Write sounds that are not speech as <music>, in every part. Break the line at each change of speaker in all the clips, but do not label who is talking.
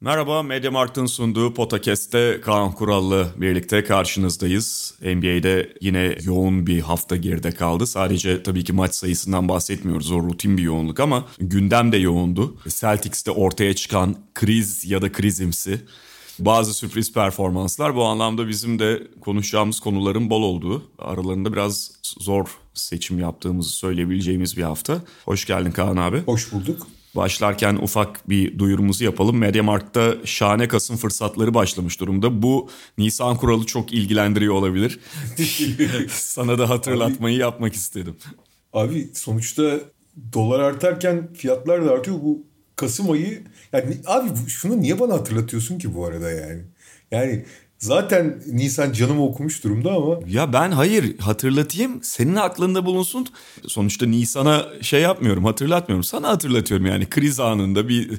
Merhaba, Mediamarkt'ın sunduğu Potakest'te Kaan Kurallı birlikte karşınızdayız. NBA'de yine yoğun bir hafta geride kaldı. Sadece tabii ki maç sayısından bahsetmiyoruz. O rutin bir yoğunluk ama gündem de yoğundu. Celtics'te ortaya çıkan kriz ya da krizimsi bazı sürpriz performanslar. Bu anlamda bizim de konuşacağımız konuların bol olduğu, aralarında biraz zor seçim yaptığımızı söyleyebileceğimiz bir hafta. Hoş geldin Kaan abi.
Hoş bulduk.
Başlarken ufak bir duyurumuzu yapalım. Mediamarkt'ta şahane Kasım fırsatları başlamış durumda. Bu Nisan kuralı çok ilgilendiriyor olabilir. <laughs> Sana da hatırlatmayı yapmak istedim.
Abi sonuçta dolar artarken fiyatlar da artıyor. Bu Kasım ayı yani abi şunu niye bana hatırlatıyorsun ki bu arada yani? Yani Zaten Nisan canımı okumuş durumda ama.
Ya ben hayır hatırlatayım senin aklında bulunsun. Sonuçta Nisan'a şey yapmıyorum hatırlatmıyorum. Sana hatırlatıyorum yani kriz anında bir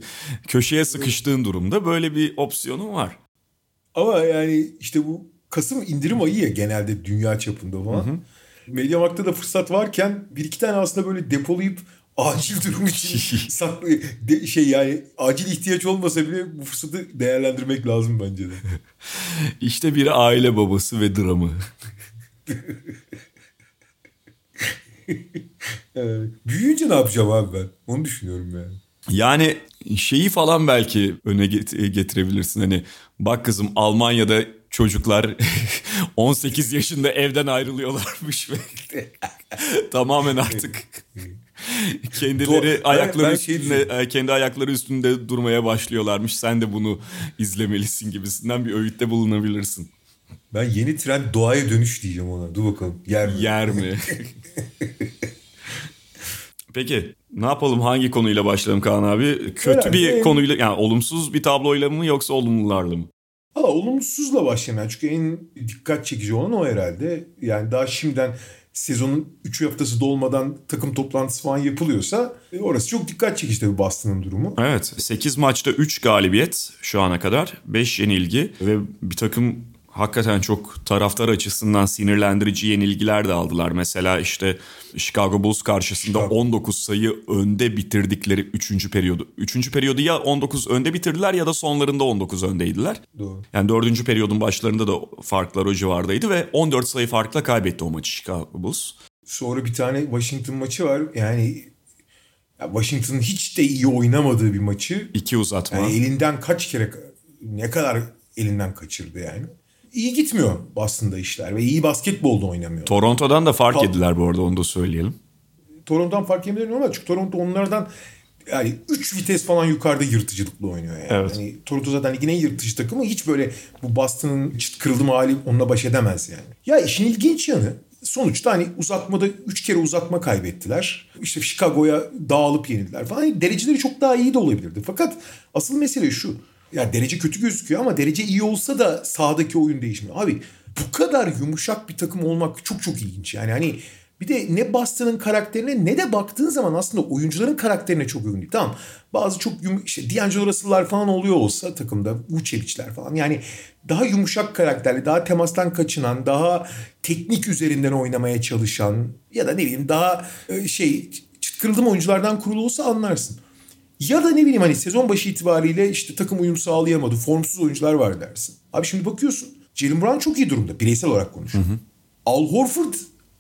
köşeye sıkıştığın durumda böyle bir opsiyonum var.
Ama yani işte bu Kasım indirim ayı ya genelde dünya çapında falan. Hı hı. Mediamarkt'ta da fırsat varken bir iki tane aslında böyle depolayıp acil durum için <laughs> saklı de, şey yani acil ihtiyaç olmasa bile bu fırsatı değerlendirmek lazım bence de. <laughs>
İşte bir aile babası ve dramı. <laughs>
evet. Büyüyünce ne yapacağım abi ben? Onu düşünüyorum yani.
Yani şeyi falan belki öne getirebilirsin. Hani bak kızım Almanya'da çocuklar 18 yaşında evden ayrılıyorlarmış ve tamamen artık <laughs> kendileri Do- ayakları şey üstünde şey kendi ayakları üstünde durmaya başlıyorlarmış. Sen de bunu izlemelisin gibisinden bir öğütte bulunabilirsin.
Ben yeni trend doğaya dönüş diyeceğim ona. Dur bakalım. Yer mi?
Yer mi? <laughs> Peki ne yapalım hangi konuyla başlayalım Kaan abi? Kötü Öyle, bir en... konuyla yani olumsuz bir tabloyla mı yoksa olumlularla mı?
Valla olumsuzla başlayayım çünkü en dikkat çekici olan o herhalde. Yani daha şimdiden sezonun 3 haftası dolmadan takım toplantısı falan yapılıyorsa e, orası çok dikkat çekici tabii Boston'ın durumu.
Evet 8 maçta 3 galibiyet şu ana kadar 5 yenilgi ve bir takım hakikaten çok taraftar açısından sinirlendirici yenilgiler de aldılar. Mesela işte Chicago Bulls karşısında Chicago. 19 sayı önde bitirdikleri 3. periyodu. 3. periyodu ya 19 önde bitirdiler ya da sonlarında 19 öndeydiler. Doğru. Yani 4. periyodun başlarında da farklar o civardaydı ve 14 sayı farkla kaybetti o maçı Chicago Bulls.
Sonra bir tane Washington maçı var. Yani Washington'ın hiç de iyi oynamadığı bir maçı.
İki uzatma.
Yani elinden kaç kere ne kadar elinden kaçırdı yani iyi gitmiyor Boston'da işler ve iyi basketbolda oynamıyor.
Toronto'dan da fark yediler bu arada onu da söyleyelim.
Toronto'dan fark yemeleri normal çünkü Toronto onlardan yani 3 vites falan yukarıda yırtıcılıkla oynuyor yani. Evet. yani Toronto zaten ligin en yırtıcı takımı hiç böyle bu Boston'ın çıt kırılma hali onunla baş edemez yani. Ya işin ilginç yanı sonuçta hani uzatmada 3 kere uzatma kaybettiler. İşte Chicago'ya dağılıp yenildiler falan. Yani dereceleri çok daha iyi de olabilirdi. Fakat asıl mesele şu ya derece kötü gözüküyor ama derece iyi olsa da sahadaki oyun değişmiyor. Abi bu kadar yumuşak bir takım olmak çok çok ilginç. Yani hani bir de ne Boston'ın karakterine ne de baktığın zaman aslında oyuncuların karakterine çok uygun değil. Tamam bazı çok yum işte D'Angelo Russell'lar falan oluyor olsa takımda Vucevic'ler falan. Yani daha yumuşak karakterli, daha temastan kaçınan, daha teknik üzerinden oynamaya çalışan ya da ne bileyim daha e, şey çıt kırıldım oyunculardan kurulu olsa anlarsın. Ya da ne bileyim hani sezon başı itibariyle işte takım uyum sağlayamadı. Formsuz oyuncular var dersin. Abi şimdi bakıyorsun. Jalen Brown çok iyi durumda. Bireysel olarak konuşuyorum. Al Horford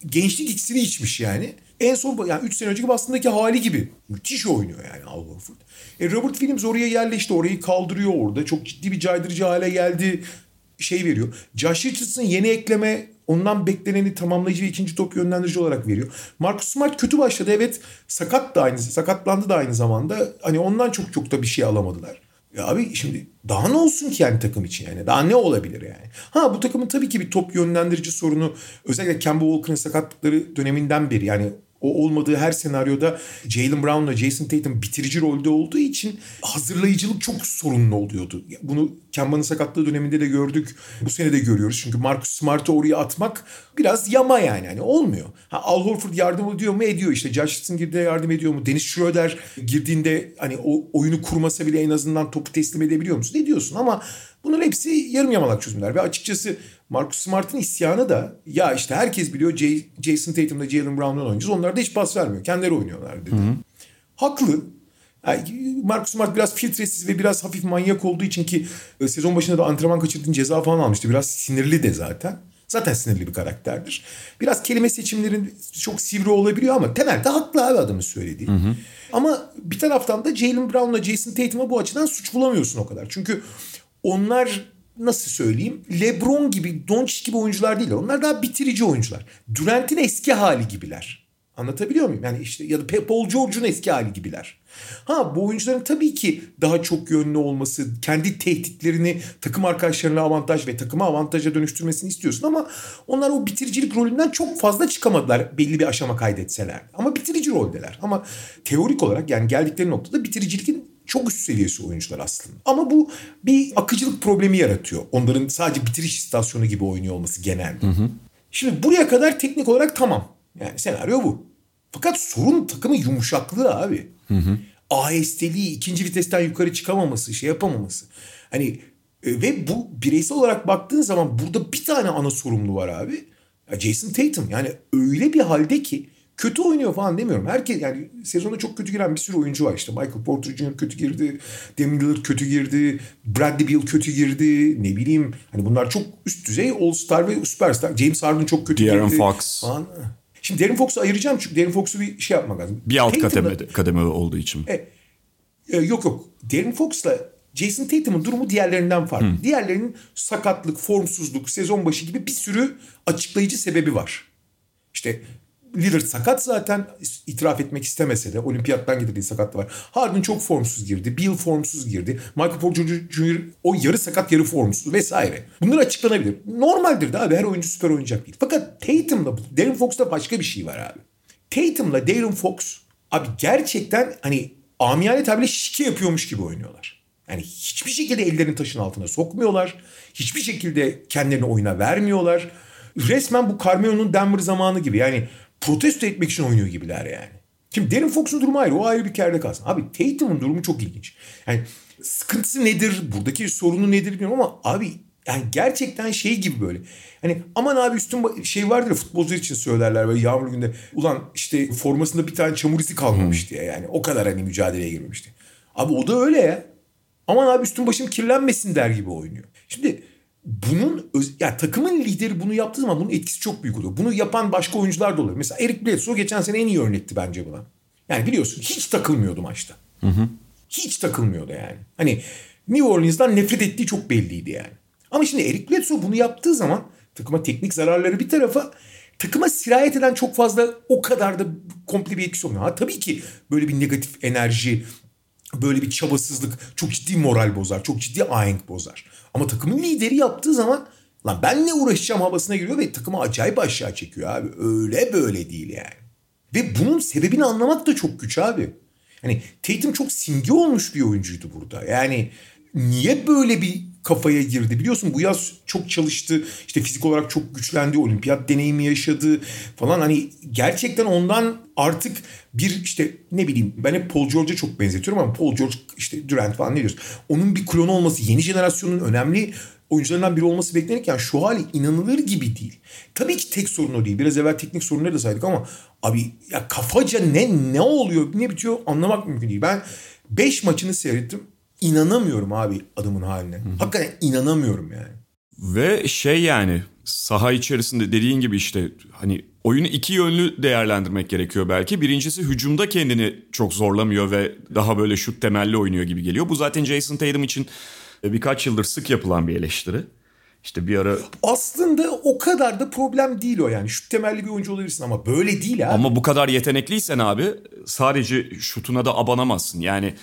gençlik ikisini içmiş yani. En son yani 3 sene önceki Boston'daki hali gibi. Müthiş oynuyor yani Al Horford. E Robert Williams oraya yerleşti. Orayı kaldırıyor orada. Çok ciddi bir caydırıcı hale geldi. Şey veriyor. Josh Richardson yeni ekleme Ondan bekleneni tamamlayıcı ve ikinci top yönlendirici olarak veriyor. Marcus Smart kötü başladı evet. Sakat da aynı, sakatlandı da aynı zamanda. Hani ondan çok çok da bir şey alamadılar. Ya abi şimdi daha ne olsun ki yani takım için yani? Daha ne olabilir yani? Ha bu takımın tabii ki bir top yönlendirici sorunu özellikle Kemba Walker'ın sakatlıkları döneminden beri yani o olmadığı her senaryoda Jalen Brown'la Jason Tatum bitirici rolde olduğu için hazırlayıcılık çok sorunlu oluyordu. Bunu Kemba'nın sakatlığı döneminde de gördük. Bu sene de görüyoruz. Çünkü Marcus Smart'ı oraya atmak biraz yama yani. Hani olmuyor. Ha, Al Horford yardım ediyor mu? Ediyor. İşte Josh girdiğinde yardım ediyor mu? Dennis Schroeder girdiğinde hani o oyunu kurmasa bile en azından topu teslim edebiliyor musun? Ne diyorsun ama bunun hepsi yarım yamalak çözümler. Ve açıkçası Marcus Smart'ın isyanı da ya işte herkes biliyor J- Jason Tatum'da Jalen Brown'dan oynayacağız. Onlar da hiç pas vermiyor. Kendileri oynuyorlar dedi. Hı hı. Haklı. Yani Marcus Smart biraz filtresiz ve biraz hafif manyak olduğu için ki e, sezon başında da antrenman kaçırdığın ceza falan almıştı. Biraz sinirli de zaten. Zaten sinirli bir karakterdir. Biraz kelime seçimlerin çok sivri olabiliyor ama temelde haklı abi adamın söylediği. Hı hı. Ama bir taraftan da Jalen Brown'la Jason Tatum'a bu açıdan suç bulamıyorsun o kadar. Çünkü onlar nasıl söyleyeyim LeBron gibi, Doncic gibi oyuncular değiller. Onlar daha bitirici oyuncular. Durant'in eski hali gibiler. Anlatabiliyor muyum? Yani işte ya da Paul George'un eski hali gibiler. Ha bu oyuncuların tabii ki daha çok yönlü olması, kendi tehditlerini takım arkadaşlarına avantaj ve takıma avantaja dönüştürmesini istiyorsun ama onlar o bitiricilik rolünden çok fazla çıkamadılar belli bir aşama kaydetseler. Ama bitirici roldeler. Ama teorik olarak yani geldikleri noktada bitiricilikin çok üst seviyesi oyuncular aslında. Ama bu bir akıcılık problemi yaratıyor. Onların sadece bitiriş istasyonu gibi oynuyor olması genelde. Hı hı. Şimdi buraya kadar teknik olarak tamam. Yani senaryo bu. Fakat sorun takımın yumuşaklığı abi. Hı hı. AST'liği ikinci vitesten yukarı çıkamaması, şey yapamaması. Hani e, ve bu bireysel olarak baktığın zaman burada bir tane ana sorumlu var abi. Jason Tatum yani öyle bir halde ki kötü oynuyor falan demiyorum. Herkes yani sezonda çok kötü giren bir sürü oyuncu var işte. Michael Porter Jr. kötü girdi. Damian Lillard kötü girdi. Bradley Beal kötü girdi. Ne bileyim hani bunlar çok üst düzey All-Star ve Superstar. James Harden çok kötü
De'Aaron
girdi.
Fox.
Falan. Şimdi Derin Fox'u ayıracağım çünkü Derin Fox'u bir şey yapmak lazım.
Bir alt kademe, kademe olduğu için.
E, e, yok yok. Derin Fox'la Jason Tatum'un durumu diğerlerinden farklı. Hmm. Diğerlerinin sakatlık, formsuzluk, sezon başı gibi bir sürü açıklayıcı sebebi var. İşte Lillard sakat zaten itiraf etmek istemese de olimpiyattan getirdiği sakatlığı var. Harden çok formsuz girdi. Bill formsuz girdi. Michael Porter Jr. o yarı sakat yarı formsuz vesaire. Bunlar açıklanabilir. Normaldir de abi her oyuncu süper oynayacak değil. Fakat Tatum'la Darren Fox'ta başka bir şey var abi. Tatum'la Darren Fox abi gerçekten hani amiyane tabirle şike yapıyormuş gibi oynuyorlar. Yani hiçbir şekilde ellerini taşın altına sokmuyorlar. Hiçbir şekilde kendilerini oyuna vermiyorlar. Resmen bu Carmelo'nun Denver zamanı gibi. Yani protesto etmek için oynuyor gibiler yani. Şimdi Darren Fox'un durumu ayrı. O ayrı bir kerde kalsın. Abi Tatum'un durumu çok ilginç. Yani sıkıntısı nedir? Buradaki sorunu nedir bilmiyorum ama abi yani gerçekten şey gibi böyle. Hani aman abi üstün şey vardır ya futbolcular için söylerler böyle yağmur günde. Ulan işte formasında bir tane çamur izi kalmamış diye yani. O kadar hani mücadeleye girmemişti. Abi o da öyle ya. Aman abi üstün başım kirlenmesin der gibi oynuyor. Şimdi bunun öz, yani takımın lideri bunu yaptığı zaman bunun etkisi çok büyük oluyor. Bunu yapan başka oyuncular da oluyor. Mesela Eric Bledsoe geçen sene en iyi örnekti bence buna. Yani biliyorsun hiç takılmıyordu maçta. Hı hı. Hiç takılmıyordu yani. Hani New Orleans'dan nefret ettiği çok belliydi yani. Ama şimdi Eric Bledsoe bunu yaptığı zaman takıma teknik zararları bir tarafa takıma sirayet eden çok fazla o kadar da komple bir etkisi olmuyor. Ha, tabii ki böyle bir negatif enerji, böyle bir çabasızlık çok ciddi moral bozar, çok ciddi ahenk bozar. Ama takımın lideri yaptığı zaman lan ben ne uğraşacağım havasına giriyor ve takımı acayip aşağı çekiyor abi. Öyle böyle değil yani. Ve bunun sebebini anlamak da çok güç abi. Hani Tatum çok simge olmuş bir oyuncuydu burada. Yani niye böyle bir kafaya girdi? Biliyorsun bu yaz çok çalıştı. İşte fizik olarak çok güçlendi. Olimpiyat deneyimi yaşadı falan. Hani gerçekten ondan artık bir işte ne bileyim ben hep Paul George'a çok benzetiyorum ama Paul George işte Durant falan ne diyoruz. Onun bir klonu olması yeni jenerasyonun önemli oyuncularından biri olması beklenirken şu hali inanılır gibi değil. Tabii ki tek sorun o değil. Biraz evvel teknik sorunları da saydık ama abi ya kafaca ne ne oluyor ne bitiyor anlamak mümkün değil. Ben 5 maçını seyrettim. İnanamıyorum abi adamın haline. Hı-hı. Hakikaten inanamıyorum yani.
Ve şey yani saha içerisinde dediğin gibi işte hani oyunu iki yönlü değerlendirmek gerekiyor belki. Birincisi hücumda kendini çok zorlamıyor ve daha böyle şut temelli oynuyor gibi geliyor. Bu zaten Jason Tatum için birkaç yıldır sık yapılan bir eleştiri. İşte bir ara...
Aslında o kadar da problem değil o yani. Şut temelli bir oyuncu olabilirsin ama böyle değil abi.
Ama bu kadar yetenekliysen abi sadece şutuna da abanamazsın. Yani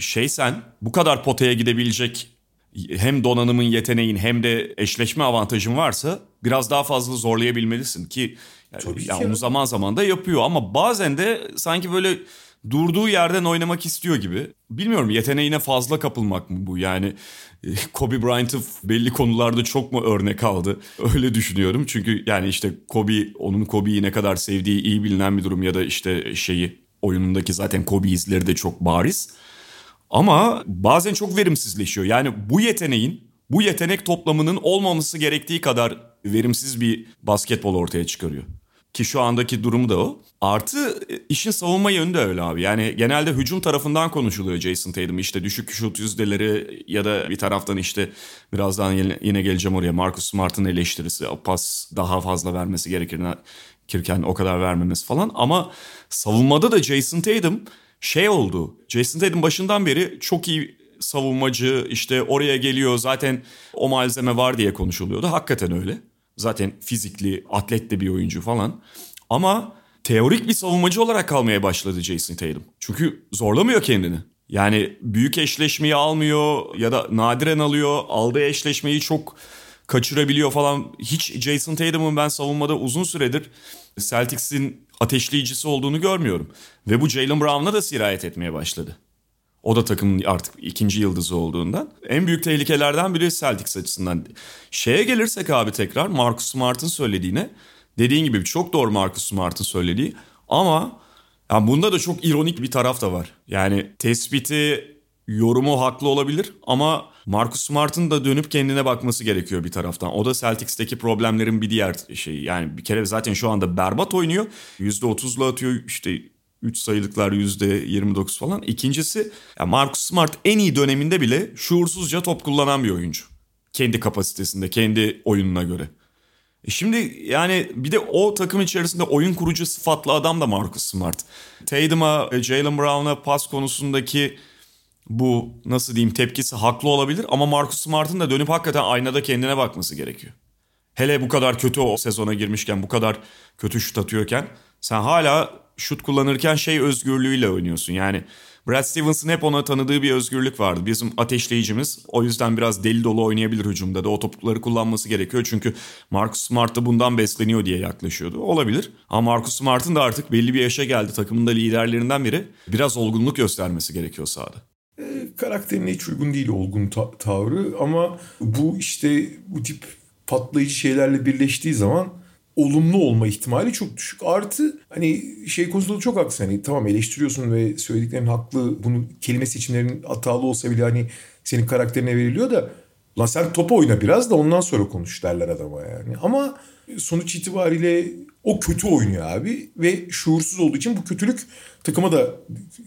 şey sen bu kadar potaya gidebilecek hem donanımın yeteneğin hem de eşleşme avantajın varsa biraz daha fazla zorlayabilmelisin ki Yani,
Tabii ki
onu zaman zaman da yapıyor ama bazen de sanki böyle durduğu yerden oynamak istiyor gibi. Bilmiyorum yeteneğine fazla kapılmak mı bu? Yani e, Kobe Bryant'ı belli konularda çok mu örnek aldı? Öyle düşünüyorum. Çünkü yani işte Kobe onun Kobe'yi ne kadar sevdiği iyi bilinen bir durum ya da işte şeyi oyunundaki zaten Kobe izleri de çok bariz. Ama bazen çok verimsizleşiyor. Yani bu yeteneğin, bu yetenek toplamının olmaması gerektiği kadar verimsiz bir basketbol ortaya çıkarıyor. Ki şu andaki durumu da o. Artı e, işin savunma yönü de öyle abi. Yani genelde hücum tarafından konuşuluyor Jason Tatum. İşte düşük şut yüzdeleri ya da bir taraftan işte birazdan yine- geleceğim oraya. Marcus Smart'ın eleştirisi. Pas daha fazla vermesi gerekirken o kadar vermemesi falan. Ama savunmada da Jason Tatum şey oldu. Jason Tatum başından beri çok iyi savunmacı işte oraya geliyor zaten o malzeme var diye konuşuluyordu. Hakikaten öyle. Zaten fizikli, atlet de bir oyuncu falan. Ama teorik bir savunmacı olarak kalmaya başladı Jason Tatum. Çünkü zorlamıyor kendini. Yani büyük eşleşmeyi almıyor ya da nadiren alıyor. Aldığı eşleşmeyi çok kaçırabiliyor falan. Hiç Jason Tatum'un ben savunmada uzun süredir Celtics'in ateşleyicisi olduğunu görmüyorum. Ve bu Jalen Brown'a da sirayet etmeye başladı. O da takımın artık ikinci yıldızı olduğundan. En büyük tehlikelerden biri Celtics açısından. Şeye gelirsek abi tekrar Marcus Smart'ın söylediğine. Dediğin gibi çok doğru Marcus Smart'ın söylediği. Ama yani bunda da çok ironik bir taraf da var. Yani tespiti, yorumu haklı olabilir ama Marcus Smart'ın da dönüp kendine bakması gerekiyor bir taraftan. O da Celtics'teki problemlerin bir diğer şeyi. Yani bir kere zaten şu anda berbat oynuyor. %30'la atıyor işte 3 sayılıklar %29 falan. İkincisi Marcus Smart en iyi döneminde bile şuursuzca top kullanan bir oyuncu. Kendi kapasitesinde, kendi oyununa göre. E şimdi yani bir de o takım içerisinde oyun kurucu sıfatlı adam da Marcus Smart. Tatum'a, Jalen Brown'a pas konusundaki bu nasıl diyeyim tepkisi haklı olabilir ama Marcus Smart'ın da dönüp hakikaten aynada kendine bakması gerekiyor. Hele bu kadar kötü o sezona girmişken, bu kadar kötü şut atıyorken sen hala şut kullanırken şey özgürlüğüyle oynuyorsun. Yani Brad Stevens'ın hep ona tanıdığı bir özgürlük vardı. Bizim ateşleyicimiz o yüzden biraz deli dolu oynayabilir hücumda da o topukları kullanması gerekiyor. Çünkü Marcus Smart da bundan besleniyor diye yaklaşıyordu. Olabilir ama Marcus Smart'ın da artık belli bir yaşa geldi. Takımın da liderlerinden biri. Biraz olgunluk göstermesi gerekiyor sahada.
Karakterine hiç uygun değil olgun ta- tavrı ama bu işte bu tip patlayıcı şeylerle birleştiği zaman olumlu olma ihtimali çok düşük. Artı hani şey konusunda çok haklısın. Hani tamam eleştiriyorsun ve söylediklerin haklı. Bunu kelime seçimlerin hatalı olsa bile hani senin karakterine veriliyor da lan sen top oyna biraz da ondan sonra konuş derler adama yani. Ama sonuç itibariyle o kötü oynuyor abi ve şuursuz olduğu için bu kötülük takıma da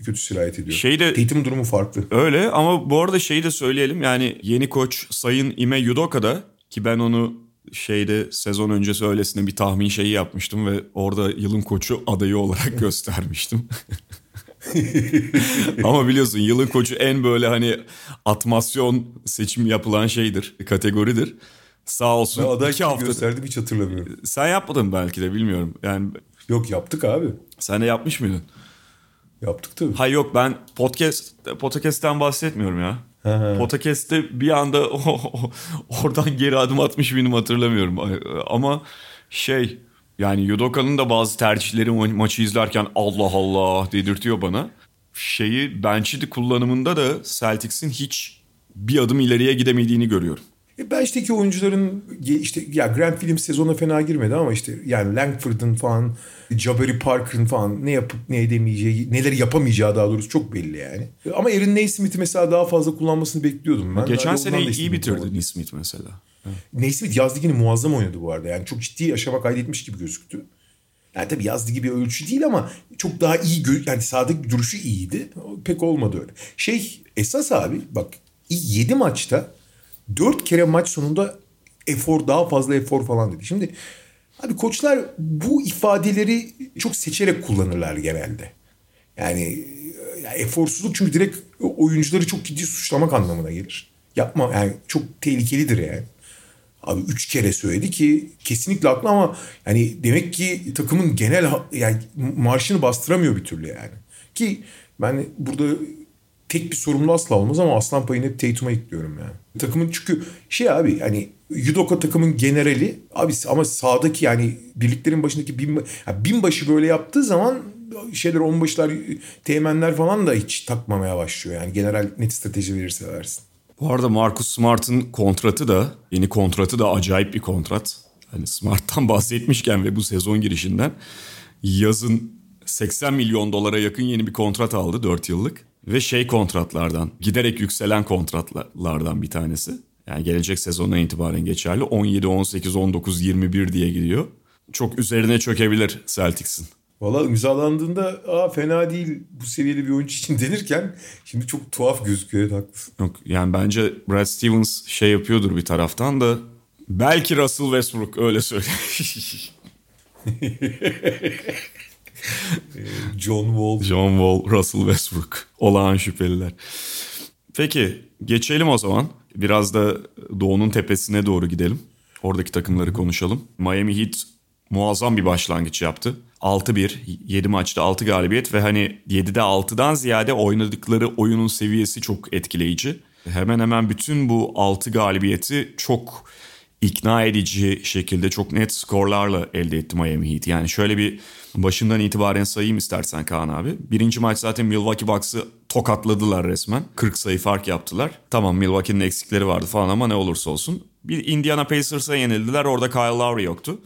kötü sirayet ediyor.
Şeyde-
Tatum'un durumu farklı.
Öyle ama bu arada şeyi de söyleyelim yani yeni koç Sayın Ime Yudoka'da ki ben onu şeyde sezon öncesi öylesine bir tahmin şeyi yapmıştım ve orada yılın koçu adayı olarak <laughs> göstermiştim. <laughs> Ama biliyorsun yılın koçu en böyle hani atmasyon seçim yapılan şeydir, kategoridir. Sağ olsun
Ben aday
iki hafta.
gösterdim hiç hatırlamıyorum.
Sen yapmadın belki de bilmiyorum. Yani
Yok yaptık abi.
sen de yapmış mıydın?
Yaptık tabii.
Hayır yok ben podcast podcast'ten bahsetmiyorum ya. Podcast'te bir anda <laughs> oradan geri adım atmış mıydım hatırlamıyorum. Ama şey yani Yudoka'nın da bazı tercihleri ma- maçı izlerken Allah Allah dedirtiyor bana. Şeyi bench'i kullanımında da Celtics'in hiç bir adım ileriye gidemediğini görüyorum.
E bench'teki oyuncuların ge- işte ya Grant Williams sezona fena girmedi ama işte yani Langford'un falan Jabari Parker'ın falan ne yapıp ne edemeyeceği, neleri yapamayacağı daha doğrusu çok belli yani. Ama Aaron Naismith'i mesela daha fazla kullanmasını bekliyordum ben.
Geçen sene iyi bitirdi. Nismith mesela.
Naismith yaz ligini muazzam oynadı bu arada. Yani çok ciddi aşama kaydetmiş gibi gözüktü. Yani tabii yaz ligi bir ölçü değil ama çok daha iyi yani sahadaki duruşu iyiydi. Pek olmadı öyle. Şey esas abi bak 7 maçta 4 kere maç sonunda efor daha fazla efor falan dedi. Şimdi abi koçlar bu ifadeleri çok seçerek kullanırlar genelde. Yani ya eforsuzluk çünkü direkt oyuncuları çok ciddi suçlamak anlamına gelir. Yapma yani çok tehlikelidir yani. Abi üç kere söyledi ki kesinlikle haklı ama yani demek ki takımın genel yani marşını bastıramıyor bir türlü yani. Ki ben burada tek bir sorumlu asla olmaz ama aslan payını hep Tatum'a ekliyorum yani. Takımın çünkü şey abi hani Yudoka takımın generali abi ama sağdaki yani birliklerin başındaki bin, yani binbaşı böyle yaptığı zaman şeyler onbaşılar teğmenler falan da hiç takmamaya başlıyor. Yani general net strateji verirse versin.
Bu arada Marcus Smart'ın kontratı da yeni kontratı da acayip bir kontrat. Hani Smart'tan <laughs> bahsetmişken ve bu sezon girişinden yazın 80 milyon dolara yakın yeni bir kontrat aldı 4 yıllık. Ve şey kontratlardan giderek yükselen kontratlardan bir tanesi. Yani gelecek sezondan itibaren geçerli. 17, 18, 19, 21 diye gidiyor. Çok üzerine çökebilir Celtics'in.
Valla imzalandığında Aa, fena değil bu seviyede bir oyuncu için <laughs> denirken şimdi çok tuhaf gözüküyor. Evet, haklısın.
Yok, yani bence Brad Stevens şey yapıyordur bir taraftan da belki Russell Westbrook öyle söyleyeyim. <laughs> <laughs>
John Wall.
John Wall, Russell Westbrook. Olağan şüpheliler. Peki geçelim o zaman. Biraz da Doğu'nun tepesine doğru gidelim. Oradaki takımları konuşalım. Miami Heat muazzam bir başlangıç yaptı. 6-1, 7 maçta 6 galibiyet ve hani 7'de 6'dan ziyade oynadıkları oyunun seviyesi çok etkileyici. Hemen hemen bütün bu 6 galibiyeti çok ikna edici şekilde çok net skorlarla elde etti Miami Heat. Yani şöyle bir başından itibaren sayayım istersen Kaan abi. Birinci maç zaten Milwaukee Bucks'ı tokatladılar resmen. 40 sayı fark yaptılar. Tamam Milwaukee'nin eksikleri vardı falan ama ne olursa olsun. Bir Indiana Pacers'a yenildiler. Orada Kyle Lowry yoktu.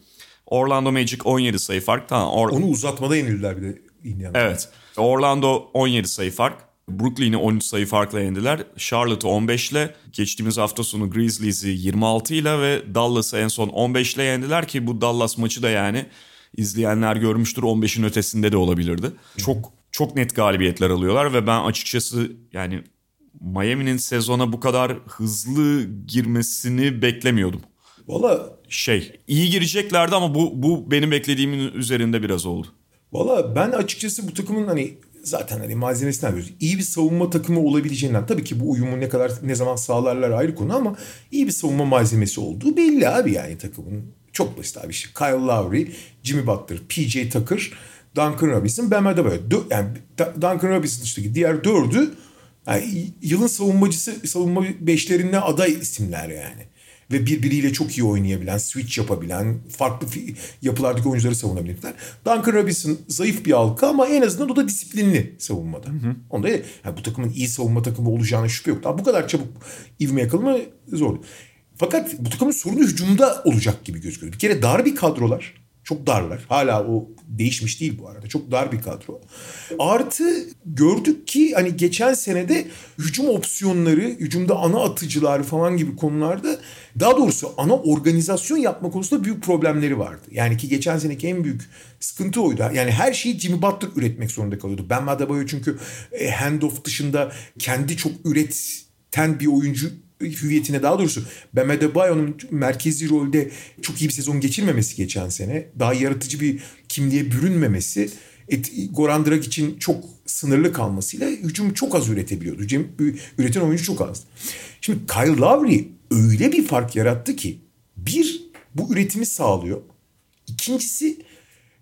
Orlando Magic 17 sayı fark. Tamam, Or-
Onu uzatmada yenildiler bir de Indiana.
Evet. Orlando 17 sayı fark. Brooklyn'i 13 sayı farkla yendiler. Charlotte'ı 15 ile, geçtiğimiz hafta sonu Grizzlies'i 26 ile ve Dallas'ı en son 15 ile yendiler ki bu Dallas maçı da yani izleyenler görmüştür 15'in ötesinde de olabilirdi. Çok çok net galibiyetler alıyorlar ve ben açıkçası yani Miami'nin sezona bu kadar hızlı girmesini beklemiyordum.
Valla
Şey iyi gireceklerdi ama bu bu benim beklediğimin üzerinde biraz oldu.
Valla ben açıkçası bu takımın hani zaten hani malzemesinden biliyoruz. İyi bir savunma takımı olabileceğinden tabii ki bu uyumu ne kadar ne zaman sağlarlar ayrı konu ama iyi bir savunma malzemesi olduğu belli abi yani takımın. Çok basit abi işte Kyle Lowry, Jimmy Butler, PJ Tucker, Duncan Robinson, Bam Adebayo. Yani Duncan Robinson dışındaki diğer dördü yani yılın savunmacısı, savunma beşlerine aday isimler yani ve birbiriyle çok iyi oynayabilen, switch yapabilen, farklı yapılardaki oyuncuları savunabilenler. Duncan Robinson zayıf bir halka ama en azından o da disiplinli savunmada. Hı hı. Onda yani bu takımın iyi savunma takımı olacağına şüphe yok. Daha bu kadar çabuk ivme yakalamak zor. Fakat bu takımın sorunu hücumda olacak gibi gözüküyor. Bir kere dar bir kadrolar. Çok darlar. Hala o değişmiş değil bu arada. Çok dar bir kadro. Artı gördük ki hani geçen senede hücum opsiyonları, hücumda ana atıcılar falan gibi konularda daha doğrusu ana organizasyon yapma konusunda büyük problemleri vardı. Yani ki geçen seneki en büyük sıkıntı oydu. Yani her şeyi Jimmy Butler üretmek zorunda kalıyordu. Ben Adebayo çünkü e, handoff dışında kendi çok üreten bir oyuncu hüviyetine daha doğrusu Bam Adebayo'nun merkezi rolde çok iyi bir sezon geçirmemesi geçen sene. Daha yaratıcı bir kimliğe bürünmemesi et, Goran için çok sınırlı kalmasıyla hücum çok az üretebiliyordu. Cem, üreten oyuncu çok az. Şimdi Kyle Lowry öyle bir fark yarattı ki bir bu üretimi sağlıyor. İkincisi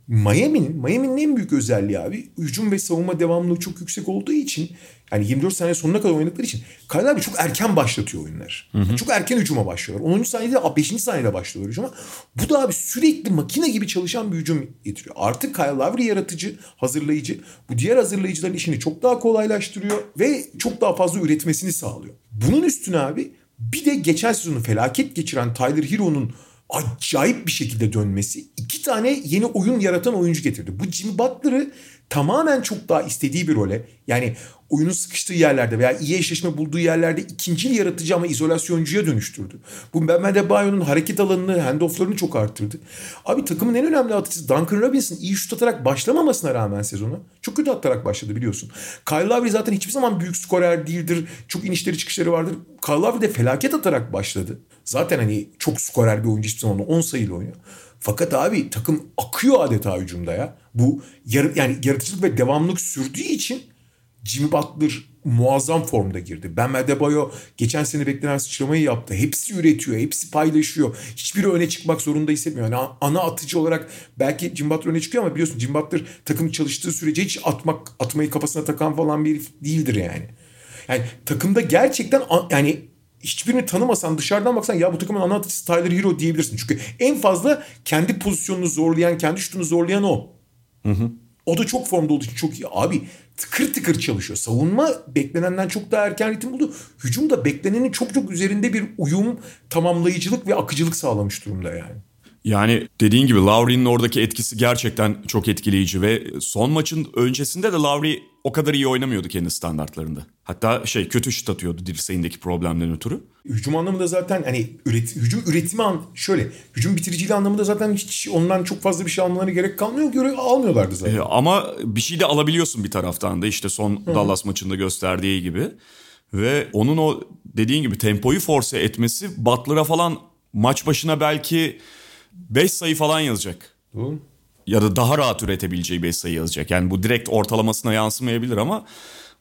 Miami'nin Miami'nin en büyük özelliği abi hücum ve savunma devamlılığı çok yüksek olduğu için yani 24 saniye sonuna kadar oynadıkları için Kyle abi çok erken başlatıyor oyunlar. Hı hı. Çok erken hücuma başlıyorlar. 10. saniyede 5. saniyede başlıyorlar hücuma. Bu da abi sürekli makine gibi çalışan bir hücum getiriyor. Artık Kyle Lowry yaratıcı, hazırlayıcı. Bu diğer hazırlayıcıların işini çok daha kolaylaştırıyor ve çok daha fazla üretmesini sağlıyor. Bunun üstüne abi bir de geçen sezonu felaket geçiren Tyler Hero'nun acayip bir şekilde dönmesi iki tane yeni oyun yaratan oyuncu getirdi. Bu Jimmy Butler'ı tamamen çok daha istediği bir role yani oyunun sıkıştığı yerlerde veya iyi eşleşme bulduğu yerlerde ikinci yaratıcı ama izolasyoncuya dönüştürdü. Bu Bam Adebayo'nun hareket alanını, handoff'larını çok arttırdı. Abi takımın en önemli atıcısı Duncan Robinson iyi şut atarak başlamamasına rağmen sezonu çok kötü atarak başladı biliyorsun. Kyle Lowry zaten hiçbir zaman büyük skorer değildir. Çok inişleri çıkışları vardır. Kyle Lowry de felaket atarak başladı. Zaten hani çok skorer bir oyuncu hiçbir zaman 10 sayıyla oynuyor. Fakat abi takım akıyor adeta hücumda ya. Bu yar, yani yaratıcılık ve devamlılık sürdüğü için Jimmy Butler muazzam formda girdi. Ben Adebayo geçen sene beklenen sıçramayı yaptı. Hepsi üretiyor, hepsi paylaşıyor. Hiçbiri öne çıkmak zorunda hissetmiyor. Yani ana atıcı olarak belki Jimmy Butler öne çıkıyor ama biliyorsun Jimmy Butler takım çalıştığı sürece hiç atmak, atmayı kafasına takan falan bir değildir yani. Yani takımda gerçekten yani hiçbirini tanımasan dışarıdan baksan ya bu takımın ana atıcısı Tyler Hero diyebilirsin. Çünkü en fazla kendi pozisyonunu zorlayan, kendi şutunu zorlayan o. Hı hı. O da çok formda olduğu için çok iyi. Abi tıkır tıkır çalışıyor. Savunma beklenenden çok daha erken ritim buldu. Hücum da beklenenin çok çok üzerinde bir uyum, tamamlayıcılık ve akıcılık sağlamış durumda yani.
Yani dediğin gibi Lowry'nin oradaki etkisi gerçekten çok etkileyici ve son maçın öncesinde de Lowry o kadar iyi oynamıyordu kendi standartlarında. Hatta şey kötü şut atıyordu dirseğindeki problemden ötürü.
Hücum anlamında zaten hani üret, hücum üretimi an, şöyle hücum bitiriciliği anlamında zaten hiç ondan çok fazla bir şey almaları gerek kalmıyor. Göre almıyorlardı zaten. Ee,
ama bir şey de alabiliyorsun bir taraftan da işte son Hı. Dallas maçında gösterdiği gibi. Ve onun o dediğin gibi tempoyu force etmesi Butler'a falan maç başına belki 5 sayı falan yazacak. Doğru. Ya da daha rahat üretebileceği 5 sayı yazacak. Yani bu direkt ortalamasına yansımayabilir ama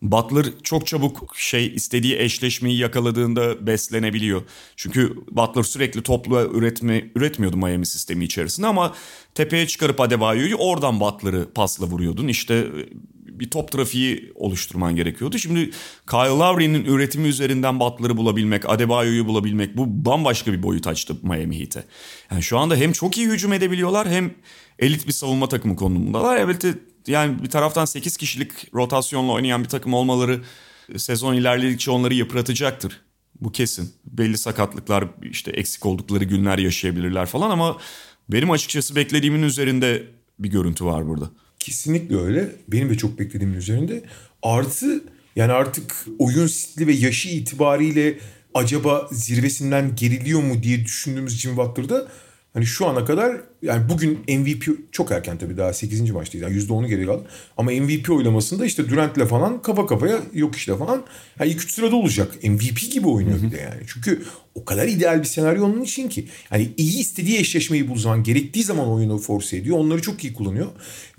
Butler çok çabuk şey istediği eşleşmeyi yakaladığında beslenebiliyor. Çünkü Butler sürekli toplu üretme, üretmiyordu Miami sistemi içerisinde ama tepeye çıkarıp Adebayo'yu oradan Butler'ı pasla vuruyordun. İşte bir top trafiği oluşturman gerekiyordu. Şimdi Kyle Lowry'nin üretimi üzerinden Butler'ı bulabilmek, Adebayo'yu bulabilmek bu bambaşka bir boyut açtı Miami Heat'e. Yani şu anda hem çok iyi hücum edebiliyorlar hem elit bir savunma takımı konumundalar. Evet yani bir taraftan 8 kişilik rotasyonla oynayan bir takım olmaları sezon ilerledikçe onları yıpratacaktır. Bu kesin. Belli sakatlıklar işte eksik oldukları günler yaşayabilirler falan ama benim açıkçası beklediğimin üzerinde bir görüntü var burada.
Kesinlikle öyle. Benim de çok beklediğimin üzerinde. Artı yani artık oyun stili ve yaşı itibariyle acaba zirvesinden geriliyor mu diye düşündüğümüz Jim Butler'da Hani şu ana kadar yani bugün MVP çok erken tabii daha 8. maçtayız. Yani %10'u geri aldı. Ama MVP oylamasında işte Durant'le falan kafa kafaya yok işte falan. Yani ilk üç sırada olacak. MVP gibi oynuyor bir de yani. Çünkü o kadar ideal bir senaryo onun için ki. Yani iyi istediği eşleşmeyi bulduğu zaman gerektiği zaman oyunu force ediyor. Onları çok iyi kullanıyor.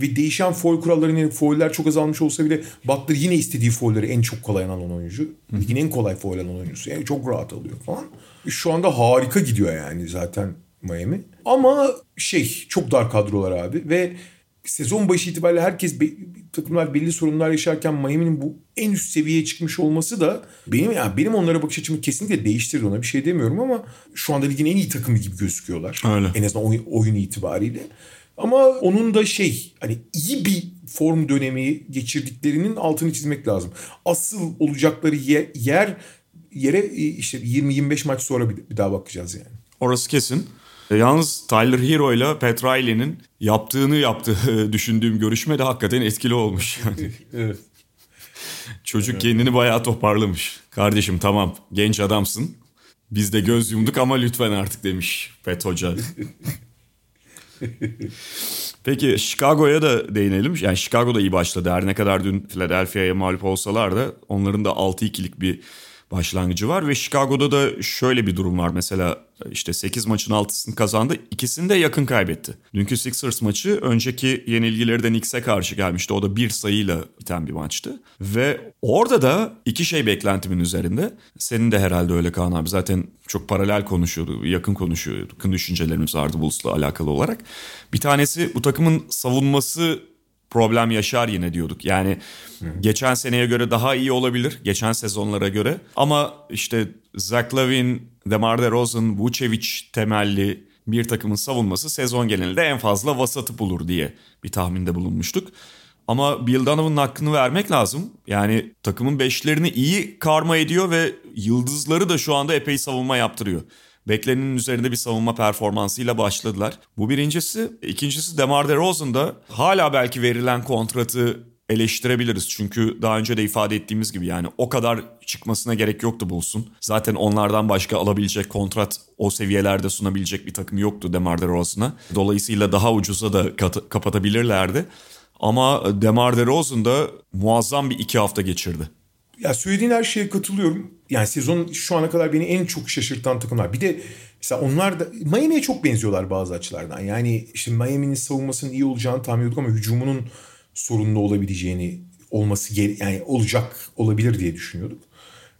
Ve değişen foul kurallarının fouller çok azalmış olsa bile Butler yine istediği foulleri en çok kolay alan oyuncu. Ligin en kolay foul alan oyuncusu. Yani çok rahat alıyor falan. Şu anda harika gidiyor yani zaten Miami. Ama şey çok dar kadrolar abi ve sezon başı itibariyle herkes be, takımlar belli sorunlar yaşarken Miami'nin bu en üst seviyeye çıkmış olması da benim yani benim onlara bakış açımı kesinlikle değiştirdi ona bir şey demiyorum ama şu anda ligin en iyi takımı gibi gözüküyorlar. Öyle. En azından oyun, oyun itibariyle. Ama onun da şey hani iyi bir form dönemi geçirdiklerinin altını çizmek lazım. Asıl olacakları yer, yer yere işte 20-25 maç sonra bir, bir daha bakacağız yani.
Orası kesin. E, yalnız Tyler Hero ile Pat Riley'nin yaptığını yaptığı <laughs> düşündüğüm görüşme de hakikaten etkili olmuş. Yani. <laughs> evet. Çocuk kendini bayağı toparlamış. Kardeşim tamam genç adamsın. Biz de göz yumduk ama lütfen artık demiş Pat Hoca. <laughs> Peki Chicago'ya da değinelim. Yani Chicago da iyi başladı. Her ne kadar dün Philadelphia'ya mağlup olsalar da onların da 6-2'lik bir başlangıcı var ve Chicago'da da şöyle bir durum var. Mesela işte 8 maçın 6'sını kazandı. İkisini de yakın kaybetti. Dünkü Sixers maçı önceki yenilgilerden Knicks'e karşı gelmişti. O da bir sayıyla biten bir maçtı. Ve orada da iki şey beklentimin üzerinde. Senin de herhalde öyle Kaan abi. Zaten çok paralel konuşuyordu, yakın konuşuyordu. Yakın düşüncelerimiz vardı Bulls'la alakalı olarak. Bir tanesi bu takımın savunması problem yaşar yine diyorduk. Yani Hı. geçen seneye göre daha iyi olabilir. Geçen sezonlara göre. Ama işte Zach Lavin, DeMar DeRozan, Vucevic temelli bir takımın savunması sezon genelinde en fazla vasatı bulur diye bir tahminde bulunmuştuk. Ama Bill Donovan'ın hakkını vermek lazım. Yani takımın beşlerini iyi karma ediyor ve yıldızları da şu anda epey savunma yaptırıyor beklenenin üzerinde bir savunma performansıyla başladılar. Bu birincisi. İkincisi Demar DeRozan da hala belki verilen kontratı eleştirebiliriz. Çünkü daha önce de ifade ettiğimiz gibi yani o kadar çıkmasına gerek yoktu Bulls'un. Zaten onlardan başka alabilecek kontrat o seviyelerde sunabilecek bir takım yoktu Demar DeRozan'a. Dolayısıyla daha ucuza da kat- kapatabilirlerdi. Ama Demar DeRozan da muazzam bir iki hafta geçirdi.
Ya söylediğin her şeye katılıyorum. Yani sezon şu ana kadar beni en çok şaşırtan takımlar. Bir de mesela onlar da Miami'ye çok benziyorlar bazı açılardan. Yani işte Miami'nin savunmasının iyi olacağını tahmin ediyorduk ama hücumunun sorunlu olabileceğini olması yani olacak olabilir diye düşünüyorduk.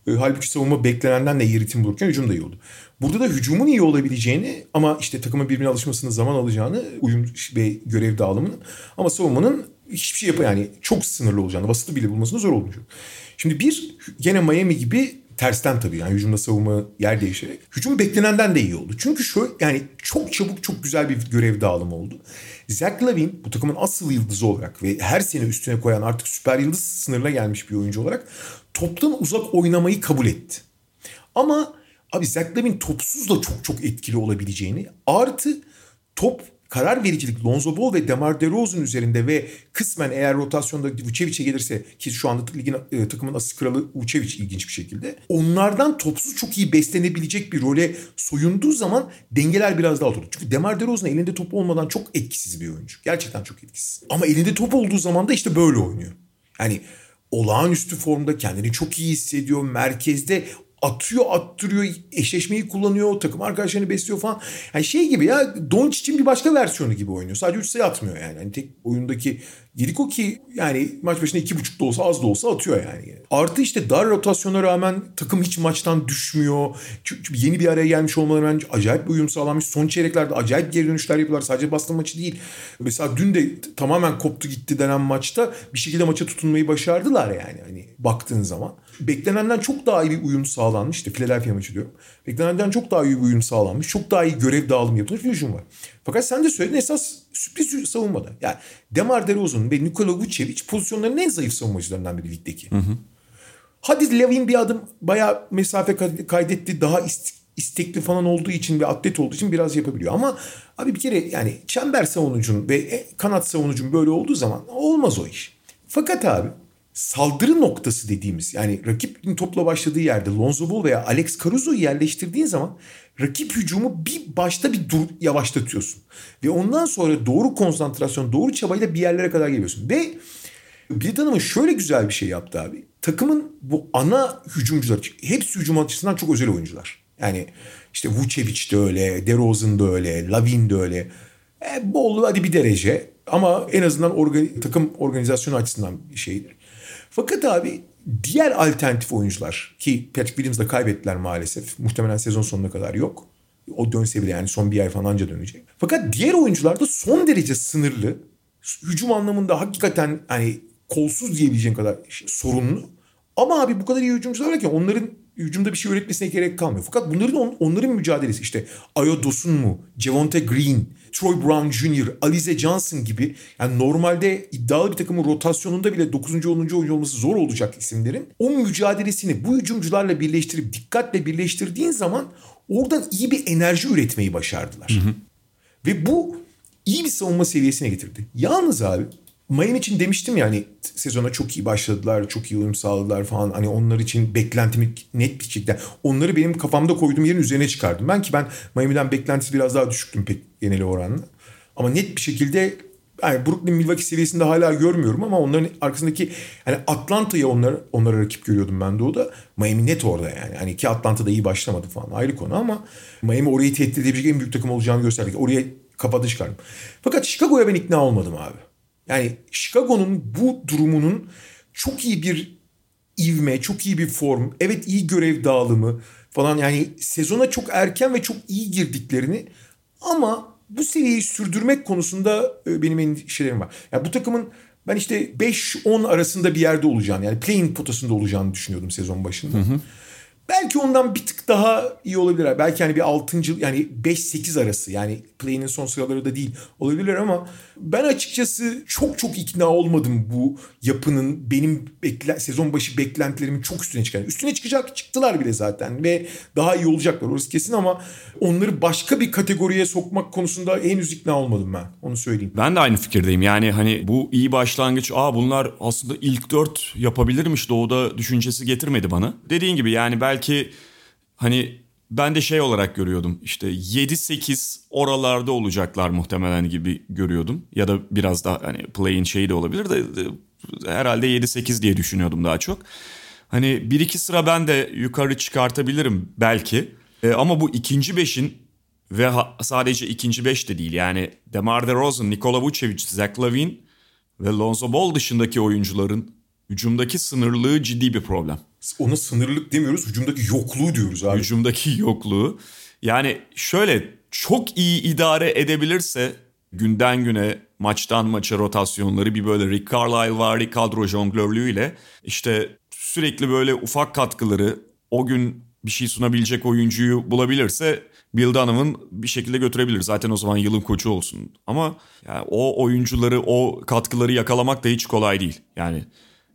E, halbuki savunma beklenenden de iyi ritim bulurken hücum da iyi oldu. Burada da hücumun iyi olabileceğini ama işte takımın birbirine alışmasını zaman alacağını uyum ve görev dağılımının ama savunmanın hiçbir şey yapı yani çok sınırlı olacağını, vasıtı bile bulmasını zor olacak. Şimdi bir gene Miami gibi tersten tabii yani hücumda savunma yer değişerek. Hücum beklenenden de iyi oldu. Çünkü şu yani çok çabuk çok güzel bir görev dağılımı oldu. Zach Lavin bu takımın asıl yıldızı olarak ve her sene üstüne koyan artık süper yıldız sınırına gelmiş bir oyuncu olarak toptan uzak oynamayı kabul etti. Ama abi Zach Lavin topsuz da çok çok etkili olabileceğini artı top karar vericilik Lonzo Ball ve DeMar DeRozan üzerinde ve kısmen eğer rotasyonda Vucevic'e gelirse ki şu anda ligin e, takımın asist kralı Vucevic ilginç bir şekilde. Onlardan topsuz çok iyi beslenebilecek bir role soyunduğu zaman dengeler biraz daha oturdu. Çünkü DeMar DeRozan elinde top olmadan çok etkisiz bir oyuncu. Gerçekten çok etkisiz. Ama elinde top olduğu zaman da işte böyle oynuyor. Yani olağanüstü formda kendini çok iyi hissediyor. Merkezde atıyor attırıyor eşleşmeyi kullanıyor takım arkadaşlarını besliyor falan. Yani şey gibi ya Doncic'in bir başka versiyonu gibi oynuyor. Sadece 3 sayı atmıyor yani. yani tek oyundaki Giriko ki yani maç başına iki buçuk da olsa az da olsa atıyor yani. Artı işte dar rotasyona rağmen takım hiç maçtan düşmüyor. Çünkü yeni bir araya gelmiş olmaları bence acayip bir uyum sağlanmış. Son çeyreklerde acayip geri dönüşler yapıyorlar. Sadece Boston maçı değil. Mesela dün de tamamen koptu gitti denen maçta bir şekilde maça tutunmayı başardılar yani. Hani baktığın zaman. Beklenenden çok daha iyi bir uyum sağlanmış. İşte Philadelphia maçı diyorum. Beklenenden çok daha iyi bir uyum sağlanmış. Çok daha iyi görev dağılımı yapılmış bir hücum var. Fakat sen de söyledin esas sürpriz savunmada. Yani Demar DeRozan ve Nikola Vucevic pozisyonların en zayıf savunmacılarından biri ligdeki. Hı hı. Hadi Levin bir adım bayağı mesafe kaydetti. Daha istekli falan olduğu için ve atlet olduğu için biraz yapabiliyor. Ama abi bir kere yani çember savunucun ve e, kanat savunucun böyle olduğu zaman olmaz o iş. Fakat abi saldırı noktası dediğimiz yani rakip topla başladığı yerde Lonzo Ball veya Alex Caruso'yu yerleştirdiğin zaman rakip hücumu bir başta bir dur yavaşlatıyorsun. Ve ondan sonra doğru konsantrasyon, doğru çabayla bir yerlere kadar geliyorsun. Ve Bill Donovan şöyle güzel bir şey yaptı abi. Takımın bu ana hücumcular, hepsi hücum açısından çok özel oyuncular. Yani işte Vucevic de öyle, DeRozan da öyle, Lavin de öyle. E, Bol hadi bir derece ama en azından organ, takım organizasyonu açısından şeydir. Fakat abi diğer alternatif oyuncular ki Patrick Williams da kaybettiler maalesef. Muhtemelen sezon sonuna kadar yok. O dönse bile yani son bir ay falan anca dönecek. Fakat diğer oyuncular da son derece sınırlı. Hücum anlamında hakikaten hani kolsuz diyebileceğin kadar sorunlu. Ama abi bu kadar iyi hücumcular varken onların hücumda bir şey öğretmesine gerek kalmıyor. Fakat bunların on, onların mücadelesi işte Ayo Dosun mu, Javonte Green, Troy Brown Jr., Alize Johnson gibi yani normalde iddialı bir takımın rotasyonunda bile 9. 10. oyuncu olması zor olacak isimlerin o mücadelesini bu hücumcularla birleştirip dikkatle birleştirdiğin zaman oradan iyi bir enerji üretmeyi başardılar. Hı hı. Ve bu iyi bir savunma seviyesine getirdi. Yalnız abi Miami için demiştim ya hani sezona çok iyi başladılar, çok iyi uyum sağladılar falan. Hani onlar için beklentimi net bir şekilde. Onları benim kafamda koyduğum yerin üzerine çıkardım. Ben ki ben Miami'den beklentisi biraz daha düşüktüm pek genel oranla. Ama net bir şekilde yani Brooklyn Milwaukee seviyesinde hala görmüyorum ama onların arkasındaki hani Atlanta'ya onlar onlara rakip görüyordum ben de o da. Miami net orada yani. Hani ki Atlanta'da iyi başlamadı falan ayrı konu ama Miami orayı tehdit edebilecek en büyük takım olacağını gösterdi. Oraya kapadı çıkardım. Fakat Chicago'ya ben ikna olmadım abi. Yani Chicago'nun bu durumunun çok iyi bir ivme, çok iyi bir form, evet iyi görev dağılımı falan yani sezona çok erken ve çok iyi girdiklerini ama bu seviyeyi sürdürmek konusunda e, benim endişelerim var. Yani bu takımın ben işte 5-10 arasında bir yerde olacağını yani playing potasında olacağını düşünüyordum sezon başında. Hı hı. Belki ondan bir tık daha iyi olabilirler. Belki hani bir 6. yani 5-8 arası yani play'inin son sıraları da değil olabilirler ama ben açıkçası çok çok ikna olmadım bu yapının benim bekle, sezon başı beklentilerimin çok üstüne çıkan. Üstüne çıkacak çıktılar bile zaten ve daha iyi olacaklar orası kesin ama onları başka bir kategoriye sokmak konusunda henüz ikna olmadım ben onu söyleyeyim.
Ben de aynı fikirdeyim yani hani bu iyi başlangıç aa bunlar aslında ilk dört yapabilirmiş doğuda düşüncesi getirmedi bana. Dediğin gibi yani belki hani ben de şey olarak görüyordum işte 7-8 oralarda olacaklar muhtemelen gibi görüyordum. Ya da biraz daha hani play'in şeyi de olabilir de herhalde 7-8 diye düşünüyordum daha çok. Hani bir iki sıra ben de yukarı çıkartabilirim belki. E, ama bu ikinci beşin ve ha, sadece ikinci beş de değil yani DeMar DeRozan, Nikola Vucevic, Zach Lavin ve Lonzo Ball dışındaki oyuncuların hücumdaki sınırlığı ciddi bir problem.
Ona sınırlık demiyoruz, hücumdaki yokluğu diyoruz abi.
Hücumdaki yokluğu. Yani şöyle çok iyi idare edebilirse günden güne maçtan maça rotasyonları bir böyle Rick Carlisle vari kadro jonglörlüğüyle işte sürekli böyle ufak katkıları o gün bir şey sunabilecek oyuncuyu bulabilirse Bill Donovan bir şekilde götürebilir. Zaten o zaman yılın koçu olsun. Ama yani o oyuncuları, o katkıları yakalamak da hiç kolay değil. Yani